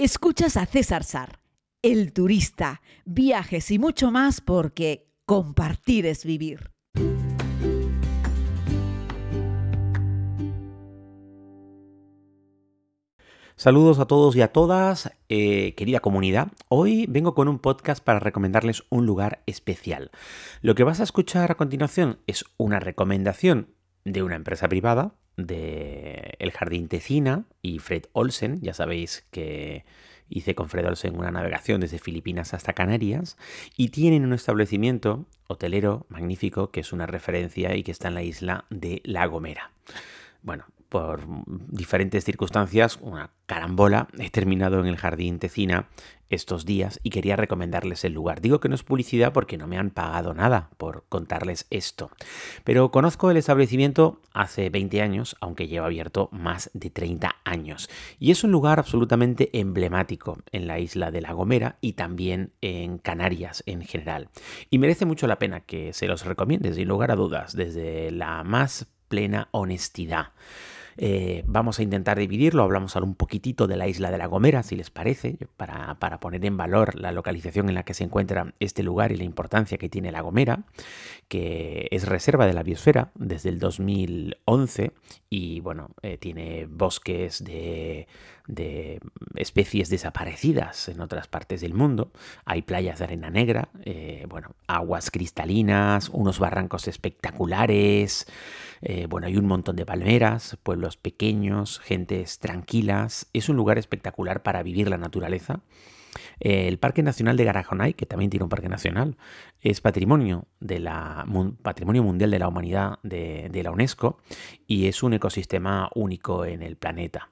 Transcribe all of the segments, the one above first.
Escuchas a César Sar, el turista, viajes y mucho más porque compartir es vivir. Saludos a todos y a todas, eh, querida comunidad. Hoy vengo con un podcast para recomendarles un lugar especial. Lo que vas a escuchar a continuación es una recomendación de una empresa privada, de El Jardín Tecina y Fred Olsen. Ya sabéis que hice con Fred Olsen una navegación desde Filipinas hasta Canarias y tienen un establecimiento hotelero magnífico que es una referencia y que está en la isla de La Gomera. Bueno, por diferentes circunstancias, una carambola, he terminado en el Jardín Tecina estos días y quería recomendarles el lugar. Digo que no es publicidad porque no me han pagado nada por contarles esto. Pero conozco el establecimiento hace 20 años, aunque lleva abierto más de 30 años. Y es un lugar absolutamente emblemático en la isla de La Gomera y también en Canarias en general. Y merece mucho la pena que se los recomiende, sin lugar a dudas, desde la más plena honestidad. Eh, vamos a intentar dividirlo, hablamos ahora un poquitito de la isla de La Gomera, si les parece, para, para, poner en valor la localización en la que se encuentra este lugar y la importancia que tiene La Gomera, que es reserva de la biosfera desde el 2011 y bueno, eh, tiene bosques de de especies desaparecidas en otras partes del mundo. Hay playas de arena negra, eh, bueno, aguas cristalinas, unos barrancos espectaculares, eh, bueno, hay un montón de palmeras, pueblos pequeños, gentes tranquilas. Es un lugar espectacular para vivir la naturaleza. El Parque Nacional de Garajonay, que también tiene un parque nacional, es patrimonio, de la, patrimonio mundial de la humanidad de, la UNESCO y es un ecosistema único en el planeta.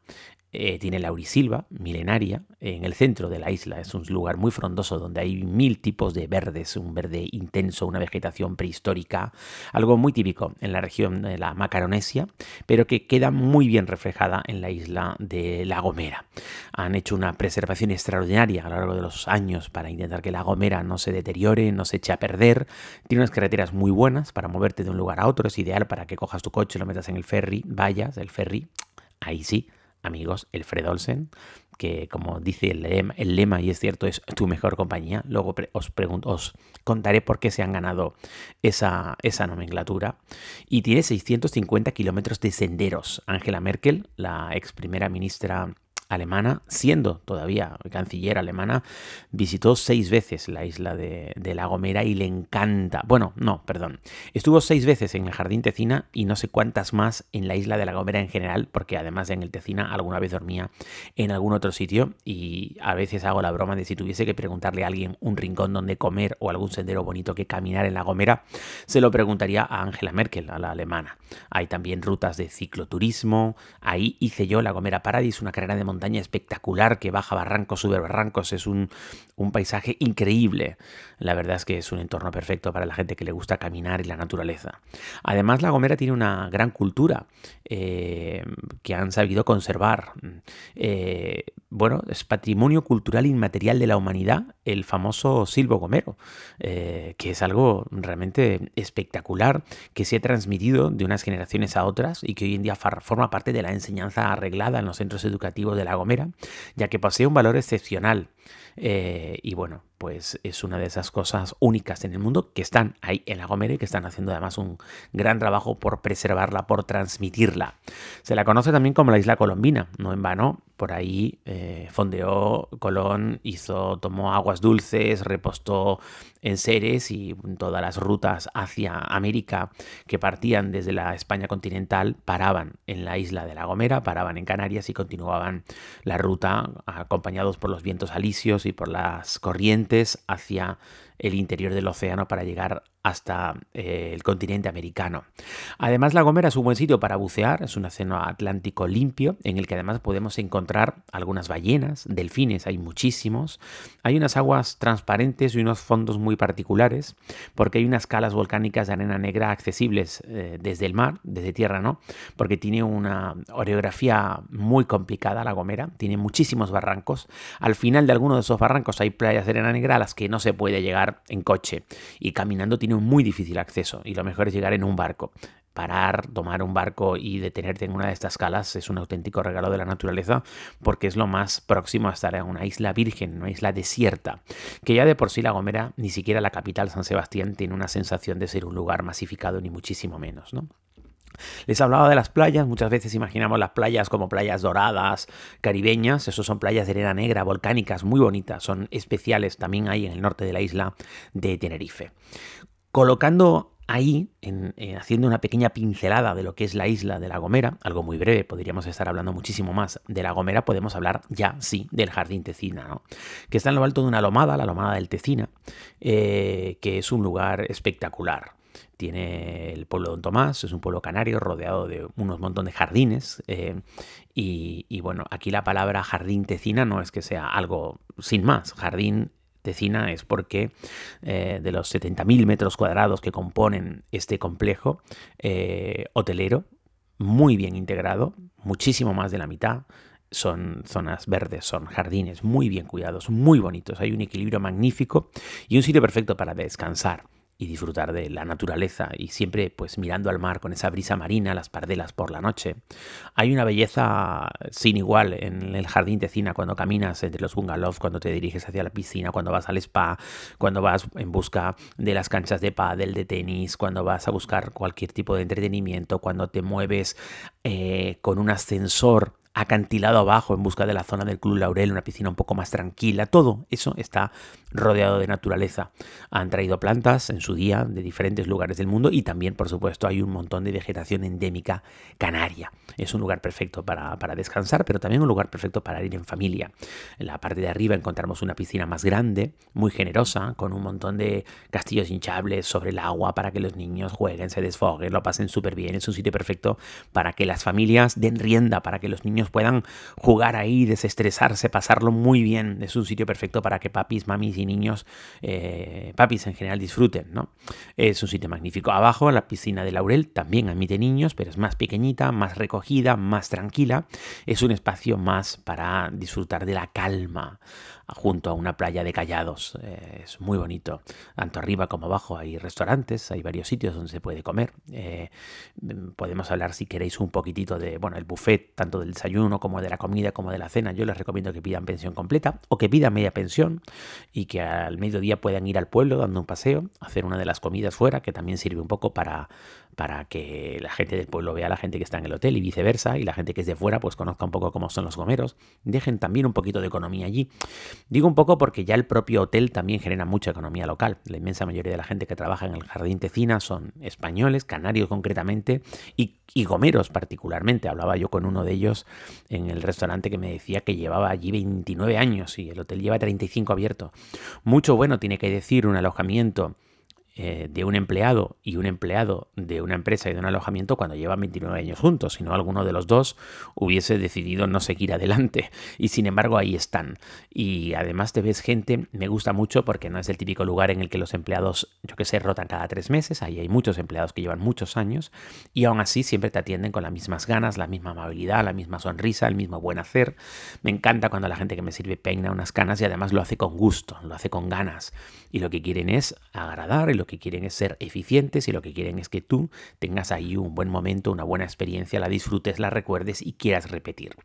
Eh, tiene laurisilva, milenaria, en el centro de la isla. Es un lugar muy frondoso donde hay mil tipos de verdes, un verde intenso, una vegetación prehistórica, algo muy típico en la región de la Macaronesia, pero que queda muy bien reflejada en la isla de La Gomera. Han hecho una preservación extraordinaria a lo largo de los años para intentar que La Gomera no se deteriore, no se eche a perder. Tiene unas carreteras muy buenas para moverte de un lugar a otro. Es ideal para que cojas tu coche, lo metas en el ferry, vayas, el ferry, ahí sí, amigos, Fred Olsen, que como dice el lema, y es cierto, es tu mejor compañía. Luego os, pregunto, os contaré por qué se han ganado esa, esa nomenclatura. Y tiene 650 kilómetros de senderos. Angela Merkel, la ex primera ministra alemana, siendo todavía canciller alemana, visitó seis veces la isla de, La Gomera y le encanta. Bueno, no, perdón. Estuvo seis veces en el Jardín Tecina y no sé cuántas más en la isla de La Gomera en general, porque además en el Tecina alguna vez dormía en algún otro sitio y a veces hago la broma de si tuviese que preguntarle a alguien un rincón donde comer o algún sendero bonito que caminar en La Gomera, se lo preguntaría a Angela Merkel, a la alemana. Hay también rutas de cicloturismo. Ahí hice yo La Gomera Paradis, una carrera de montaña espectacular que baja barrancos, sube barrancos, es un, paisaje increíble. La verdad es que es un entorno perfecto para la gente que le gusta caminar y la naturaleza. Además, La Gomera tiene una gran cultura eh, que han sabido conservar. Eh, bueno, es patrimonio cultural inmaterial de la humanidad, el famoso silbo gomero, eh, que es algo realmente espectacular que se ha transmitido de unas generaciones a otras y que hoy en día forma parte de la enseñanza arreglada en los centros educativos de La Gomera, ya que posee un valor excepcional. Eh, y bueno, pues es una de esas cosas únicas en el mundo que están ahí en La Gomera y que están haciendo además un gran trabajo por preservarla, por transmitirla. Se la conoce también como la isla colombina, no en vano, por ahí eh, fondeó Colón, hizo, tomó aguas dulces, repostó en Ceres y todas las rutas hacia América que partían desde la España continental paraban en la isla de La Gomera, paraban en Canarias y continuaban la ruta acompañados por los vientos alisios y por las corrientes hacia el interior del océano para llegar hasta eh, el continente americano. Además, La Gomera es un buen sitio para bucear, es un océano atlántico limpio en el que además podemos encontrar algunas ballenas, delfines, hay muchísimos. Hay unas aguas transparentes y unos fondos muy particulares porque hay unas calas volcánicas de arena negra accesibles eh, desde el mar, desde tierra, ¿no? Porque tiene una orografía muy complicada La Gomera, tiene muchísimos barrancos. Al final de alguno de esos barrancos hay playas de arena negra a las que no se puede llegar en coche y caminando tiene muy difícil acceso y lo mejor es llegar en un barco. parar, tomar un barco y detenerte en una de estas calas es un auténtico regalo de la naturaleza porque es lo más próximo a estar en una isla virgen, una isla desierta, que ya de por sí La Gomera, ni siquiera la capital San Sebastián, tiene una sensación de ser un lugar masificado ni muchísimo menos, ¿no? Les hablaba de las playas, muchas veces imaginamos las playas como playas doradas, caribeñas, esos son playas de arena negra, volcánicas, muy bonitas, son especiales, también hay en el norte de la isla de Tenerife. Colocando ahí, eh, haciendo una pequeña pincelada de lo que es la isla de La Gomera, algo muy breve, podríamos estar hablando muchísimo más de La Gomera, podemos hablar ya, sí, del Jardín Tecina, que está en lo alto de una lomada, la lomada del Tecina, eh, que es un lugar espectacular. Tiene el pueblo de Don Tomás, es un pueblo canario rodeado de unos montón de jardines. Eh, y, y, bueno, aquí la palabra jardín tecina no es que sea algo sin más. Jardín Es porque eh, de los 70.000 metros cuadrados que componen este complejo eh, hotelero, muy bien integrado, muchísimo más de la mitad, son zonas verdes, son jardines muy bien cuidados, muy bonitos, hay un equilibrio magnífico y un sitio perfecto para descansar y disfrutar de la naturaleza y siempre pues mirando al mar con esa brisa marina, las pardelas por la noche. Hay una belleza sin igual en el jardín Tecina cuando caminas entre los bungalows, cuando te diriges hacia la piscina, cuando vas al spa, cuando vas en busca de las canchas de pádel, de tenis, cuando vas a buscar cualquier tipo de entretenimiento, cuando te mueves eh, con un ascensor acantilado abajo en busca de la zona del Club Laurel, una piscina un poco más tranquila, todo eso está rodeado de naturaleza. Han traído plantas en su día de diferentes lugares del mundo y también, por supuesto, hay un montón de vegetación endémica canaria. Es un lugar perfecto para, descansar, pero también un lugar perfecto para ir en familia. En la parte de arriba encontramos una piscina más grande, muy generosa, con un montón de castillos hinchables sobre el agua para que los niños jueguen, se desfoguen, lo pasen súper bien. Es un sitio perfecto para que las familias den rienda, para que los niños puedan jugar ahí, desestresarse, pasarlo muy bien. Es un sitio perfecto para que papis, mamis y niños, eh, papis en general, disfruten, ¿no? Es un sitio magnífico. Abajo, la piscina de Laurel también admite niños, pero es más pequeñita, más recogida, más tranquila. Es un espacio más para disfrutar de la calma junto a una playa de callados. Eh, es muy bonito. Tanto arriba como abajo hay restaurantes, hay varios sitios donde se puede comer. Eh, podemos hablar, si queréis, un poquitito de, bueno, el buffet, tanto del desayuno como de la comida como de la cena. Yo les recomiendo que pidan pensión completa o que pidan media pensión y que al mediodía puedan ir al pueblo dando un paseo, hacer una de las comidas fuera, que también sirve un poco para, para que la gente del pueblo vea a la gente que está en el hotel y viceversa, y la gente que es de fuera pues conozca un poco cómo son los gomeros. Dejen también un poquito de economía allí. Digo un poco porque ya el propio hotel también genera mucha economía local. La inmensa mayoría de la gente que trabaja en el Jardín Tecina son españoles, canarios concretamente, y, y gomeros particularmente. Hablaba yo con uno de ellos en el restaurante que me decía que llevaba allí 29 años y el hotel lleva 35 abierto. Mucho bueno tiene que decir un alojamiento eh, de un empleado y un empleado de una empresa y de un alojamiento cuando llevan 29 años juntos, si no alguno de los dos hubiese decidido no seguir adelante. Y sin embargo ahí están. Y además te ves gente, me gusta mucho porque no es el típico lugar en el que los empleados, yo que sé, rotan cada tres meses, ahí hay muchos empleados que llevan muchos años y aún así siempre te atienden con las mismas ganas, la misma amabilidad, la misma sonrisa, el mismo buen hacer. Me encanta cuando la gente que me sirve peina unas canas y además lo hace con gusto, lo hace con ganas. Y lo que quieren es agradar y lo que quieren es ser eficientes y lo que quieren es que tú tengas ahí un buen momento, una buena experiencia, la disfrutes, la recuerdes y quieras repetir.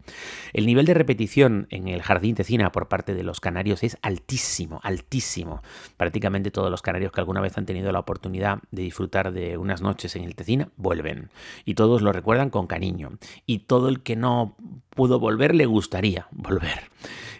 El nivel de repetición en el jardín Tecina por parte de los canarios es altísimo, altísimo. Prácticamente todos los canarios que alguna vez han tenido la oportunidad de disfrutar de unas noches en el Tecina vuelven y todos lo recuerdan con cariño y todo el que no pudo volver le gustaría volver.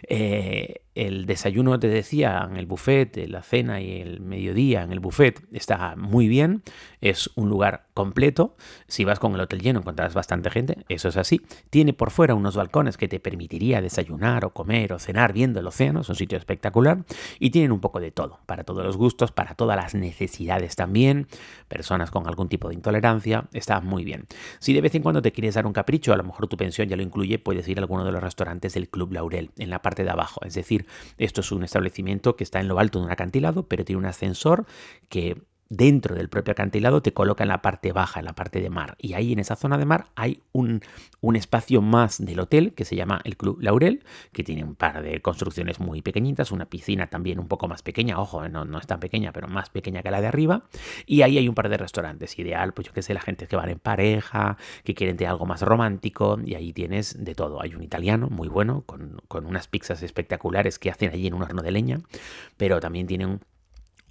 Eh, el desayuno, te decía, en el buffet, la cena y el mediodía en el buffet está muy bien. Es un lugar completo. Si vas con el hotel lleno encontrarás bastante gente, eso es así. Tiene por fuera unos balcones que te permitiría desayunar o comer o cenar viendo el océano, es un sitio espectacular. Y tienen un poco de todo, para todos los gustos, para todas las necesidades también. Personas con algún tipo de intolerancia, está muy bien. Si de vez en cuando te quieres dar un capricho, a lo mejor tu pensión ya lo incluye, puedes ir a alguno de los restaurantes del Club Laurel, en la parte de abajo. Es decir, esto es un establecimiento que está en lo alto de un acantilado, pero tiene un ascensor que dentro del propio acantilado te coloca en la parte baja, en la parte de mar. Y ahí en esa zona de mar hay un, un, espacio más del hotel que se llama el Club Laurel, que tiene un par de construcciones muy pequeñitas, una piscina también un poco más pequeña, ojo, eh, no, no es tan pequeña, pero más pequeña que la de arriba. Y ahí hay un par de restaurantes, ideal, pues yo que sé, la gente que van en pareja, que quieren tener algo más romántico, y ahí tienes de todo. Hay un italiano muy bueno, con, con unas pizzas espectaculares que hacen allí en un horno de leña, pero también tienen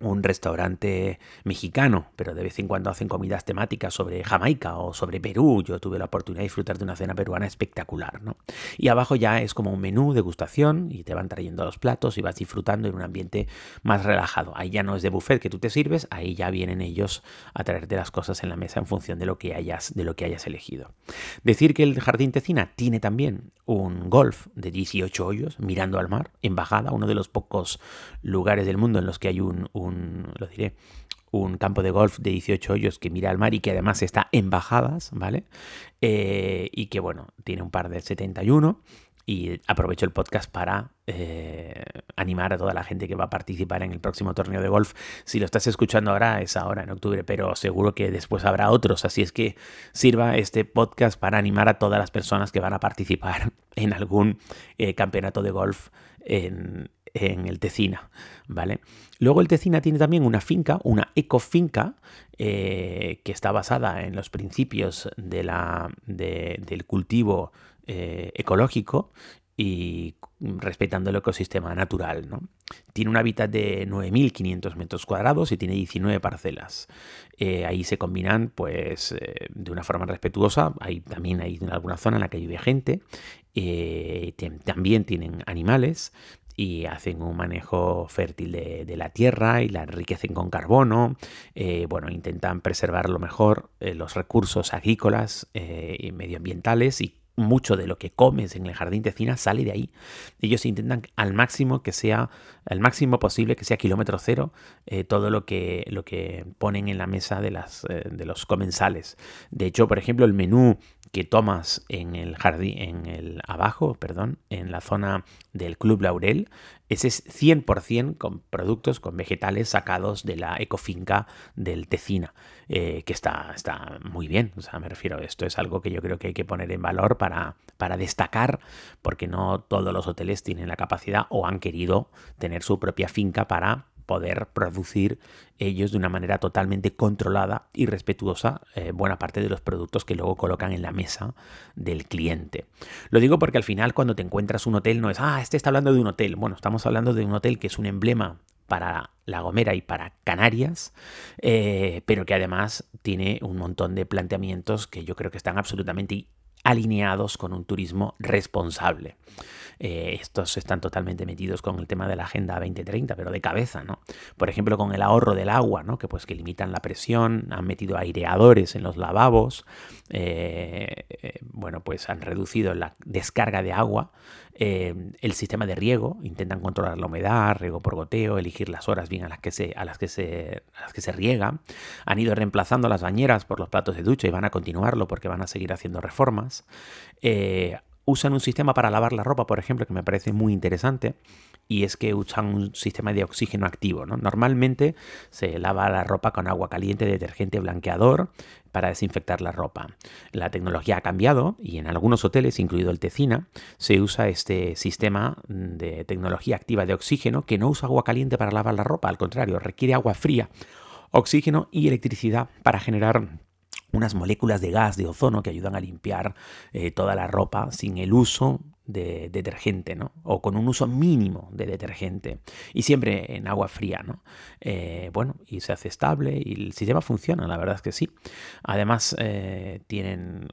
un restaurante mexicano, pero de vez en cuando hacen comidas temáticas sobre Jamaica o sobre Perú. Yo tuve la oportunidad de disfrutar de una cena peruana espectacular, ¿no? Y abajo ya es como un menú de gustación y te van trayendo los platos y vas disfrutando en un ambiente más relajado. Ahí ya no es de buffet que tú te sirves, ahí ya vienen ellos a traerte las cosas en la mesa en función de lo que hayas, de lo que hayas elegido. Decir que el Jardín Tecina tiene también un golf de 18 hoyos mirando al mar, en bajada, uno de los pocos lugares del mundo en los que hay un un, lo diré, un campo de golf de 18 hoyos que mira al mar y que además está en bajadas, ¿vale? Eh, y que, bueno, tiene un par de 71 y aprovecho el podcast para eh, animar a toda la gente que va a participar en el próximo torneo de golf. Si lo estás escuchando ahora, es ahora en octubre, pero seguro que después habrá otros. Así es que sirva este podcast para animar a todas las personas que van a participar en algún eh, campeonato de golf en, en el Tecina, ¿vale? Luego el Tecina tiene también una finca, una ecofinca, eh, que está basada en los principios de la, del cultivo eh, ecológico y respetando el ecosistema natural. ¿no? Tiene un hábitat de 9.500 metros cuadrados y tiene 19 parcelas. Eh, ahí se combinan pues, de una forma respetuosa. Hay, también hay alguna zona en la que vive gente. también tienen animales, y hacen un manejo fértil de, la tierra y la enriquecen con carbono. Eh, bueno, intentan preservar lo mejor eh, los recursos agrícolas eh, y medioambientales y mucho de lo que comes en el jardín de cina sale de ahí. Ellos intentan al máximo que sea, al máximo posible que sea kilómetro cero, todo lo que, lo que ponen en la mesa de, las, de los comensales. De hecho, por ejemplo, el menú que tomas en el jardín, en el abajo, perdón, en la zona del Club Laurel, ese es 100% con productos, con vegetales sacados de la ecofinca del Tecina, eh, que está, está muy bien. O sea, me refiero, esto es algo que yo creo que hay que poner en valor para, para destacar, porque no todos los hoteles tienen la capacidad o han querido tener su propia finca para poder producir ellos de una manera totalmente controlada y respetuosa eh, buena parte de los productos que luego colocan en la mesa del cliente. Lo digo porque al final cuando te encuentras un hotel no es, ah, este está hablando de un hotel. Bueno, estamos hablando de un hotel que es un emblema para La Gomera y para Canarias, eh, pero que además tiene un montón de planteamientos que yo creo que están absolutamente alineados con un turismo responsable. Eh, estos están totalmente metidos con el tema de la Agenda 2030, pero de cabeza, ¿no? Por ejemplo, con el ahorro del agua, ¿no? Que pues que limitan la presión, han metido aireadores en los lavabos, eh, eh, bueno, pues han reducido la descarga de agua, el sistema de riego, intentan controlar la humedad, riego por goteo, elegir las horas bien a las que se, a las que se, a las que se riega, han ido reemplazando las bañeras por los platos de ducha y van a continuarlo porque van a seguir haciendo reformas usan un sistema para lavar la ropa, por ejemplo, que me parece muy interesante, y es que usan un sistema de oxígeno activo. ¿no? Normalmente se lava la ropa con agua caliente, detergente blanqueador para desinfectar la ropa. La tecnología ha cambiado y en algunos hoteles, incluido el Tecina, se usa este sistema de tecnología activa de oxígeno que no usa agua caliente para lavar la ropa, al contrario, requiere agua fría, oxígeno y electricidad para generar unas moléculas de gas de ozono que ayudan a limpiar eh, toda la ropa sin el uso de detergente, ¿no? O con un uso mínimo de detergente. Y siempre en agua fría, ¿no? Eh, bueno, y se hace estable y el sistema funciona, la verdad es que sí. Además, eh, tienen,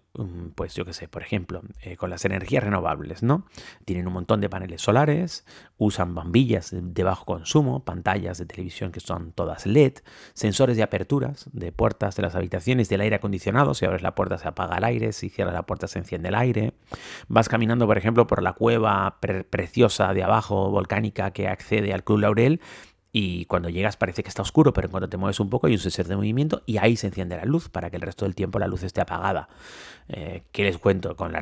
pues yo qué sé, por ejemplo, eh, con las energías renovables, ¿no? Tienen un montón de paneles solares, usan bombillas de bajo consumo, pantallas de televisión que son todas LED, sensores de aperturas de puertas de las habitaciones del aire acondicionado. Si abres la puerta se apaga el aire, si cierras la puerta se enciende el aire. Vas caminando, por ejemplo, por la cueva preciosa de abajo, volcánica, que accede al Club Laurel, y cuando llegas parece que está oscuro, pero cuando te mueves un poco hay un sensor de movimiento y ahí se enciende la luz para que el resto del tiempo la luz esté apagada. Eh, ¿Qué les cuento? Con la,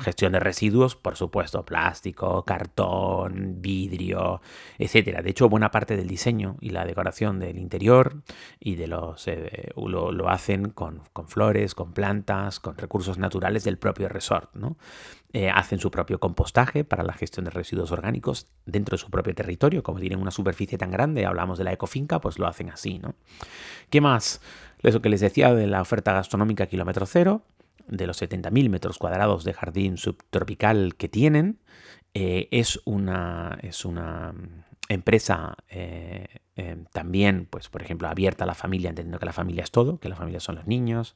gestión de residuos, por supuesto, plástico, cartón, vidrio, etcétera. De hecho, buena parte del diseño y la decoración del interior y de los eh, lo, hacen con, con, flores, con plantas, con recursos naturales del propio resort. ¿no? Eh, hacen su propio compostaje para la gestión de residuos orgánicos dentro de su propio territorio. Como tienen una superficie tan grande, hablamos de la ecofinca, pues lo hacen así, ¿no? ¿Qué más? Eso que les decía de la oferta gastronómica kilómetro cero, de los 70.000 metros cuadrados de jardín subtropical que tienen, eh, es, una, es una empresa eh, eh, también, pues, por ejemplo, abierta a la familia, entendiendo que la familia es todo, que la familia son los niños,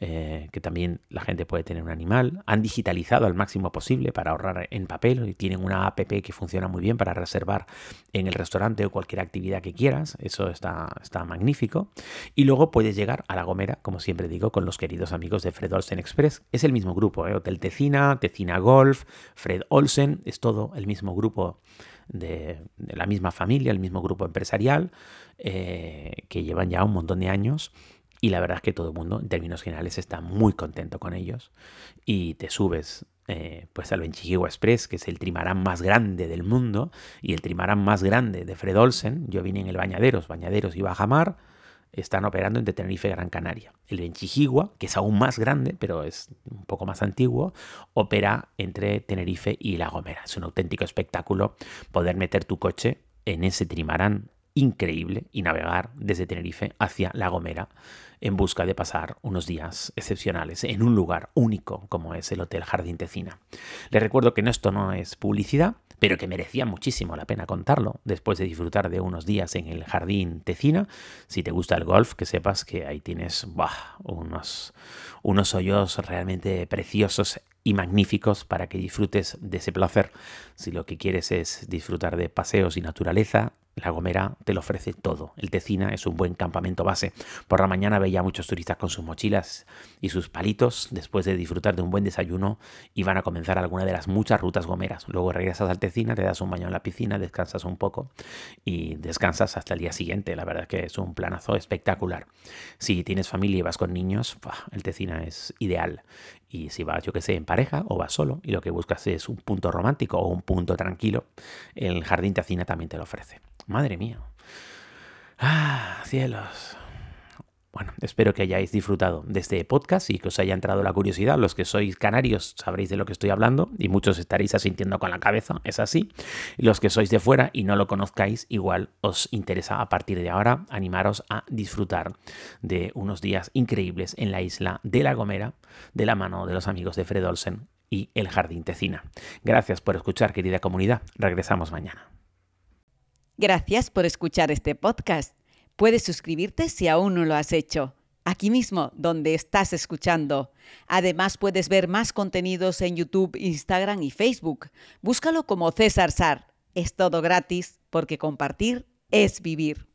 eh, que también la gente puede tener un animal. Han digitalizado al máximo posible para ahorrar en papel y tienen una app que funciona muy bien para reservar en el restaurante o cualquier actividad que quieras. Eso está, está magnífico. Y luego puedes llegar a La Gomera, como siempre digo, con los queridos amigos de Fred Olsen Express. Es el mismo grupo, Hotel Tecina, Tecina Golf, Fred Olsen, es todo el mismo grupo de, la misma familia, el mismo grupo empresarial, eh, que llevan ya un montón de años. Y la verdad es que todo el mundo, en términos generales, está muy contento con ellos. Y te subes eh, pues al Benchigua Express, que es el trimarán más grande del mundo y el trimarán más grande de Fred Olsen. Yo vine en el Bañaderos, Bañaderos y Bajamar están operando entre Tenerife y Gran Canaria. El Benchijigua, que es aún más grande, pero es un poco más antiguo, opera entre Tenerife y La Gomera. Es un auténtico espectáculo poder meter tu coche en ese trimarán increíble y navegar desde Tenerife hacia La Gomera en busca de pasar unos días excepcionales en un lugar único como es el Hotel Jardín Tecina. Les recuerdo que esto no es publicidad, pero que merecía muchísimo la pena contarlo después de disfrutar de unos días en el Jardín Tecina. Si te gusta el golf, que sepas que ahí tienes unos, unos hoyos realmente preciosos y magníficos para que disfrutes de ese placer. Si lo que quieres es disfrutar de paseos y naturaleza, la Gomera te lo ofrece todo. El Tecina es un buen campamento base. Por la mañana veía a muchos turistas con sus mochilas y sus palitos. Después de disfrutar de un buen desayuno, iban a comenzar alguna de las muchas rutas gomeras. Luego regresas al Tecina, te das un baño en la piscina, descansas un poco y descansas hasta el día siguiente. La verdad es que es un planazo espectacular. Si tienes familia y vas con niños, el Tecina es ideal. Y si vas, yo que sé, en pareja o vas solo y lo que buscas es un punto romántico o un punto tranquilo, el Jardín Tecina también te lo ofrece. Madre mía. Ah, cielos. Bueno, espero que hayáis disfrutado de este podcast y que os haya entrado la curiosidad. Los que sois canarios sabréis de lo que estoy hablando y muchos estaréis asintiendo con la cabeza, es así. Los que sois de fuera y no lo conozcáis, igual os interesa a partir de ahora animaros a disfrutar de unos días increíbles en la isla de La Gomera, de la mano de los amigos de Fred Olsen y el Jardín Tecina. Gracias por escuchar, querida comunidad. Regresamos mañana. Gracias por escuchar este podcast. Puedes suscribirte si aún no lo has hecho. Aquí mismo, donde estás escuchando. Además, puedes ver más contenidos en YouTube, Instagram y Facebook. Búscalo como César Sar. Es todo gratis porque compartir es vivir.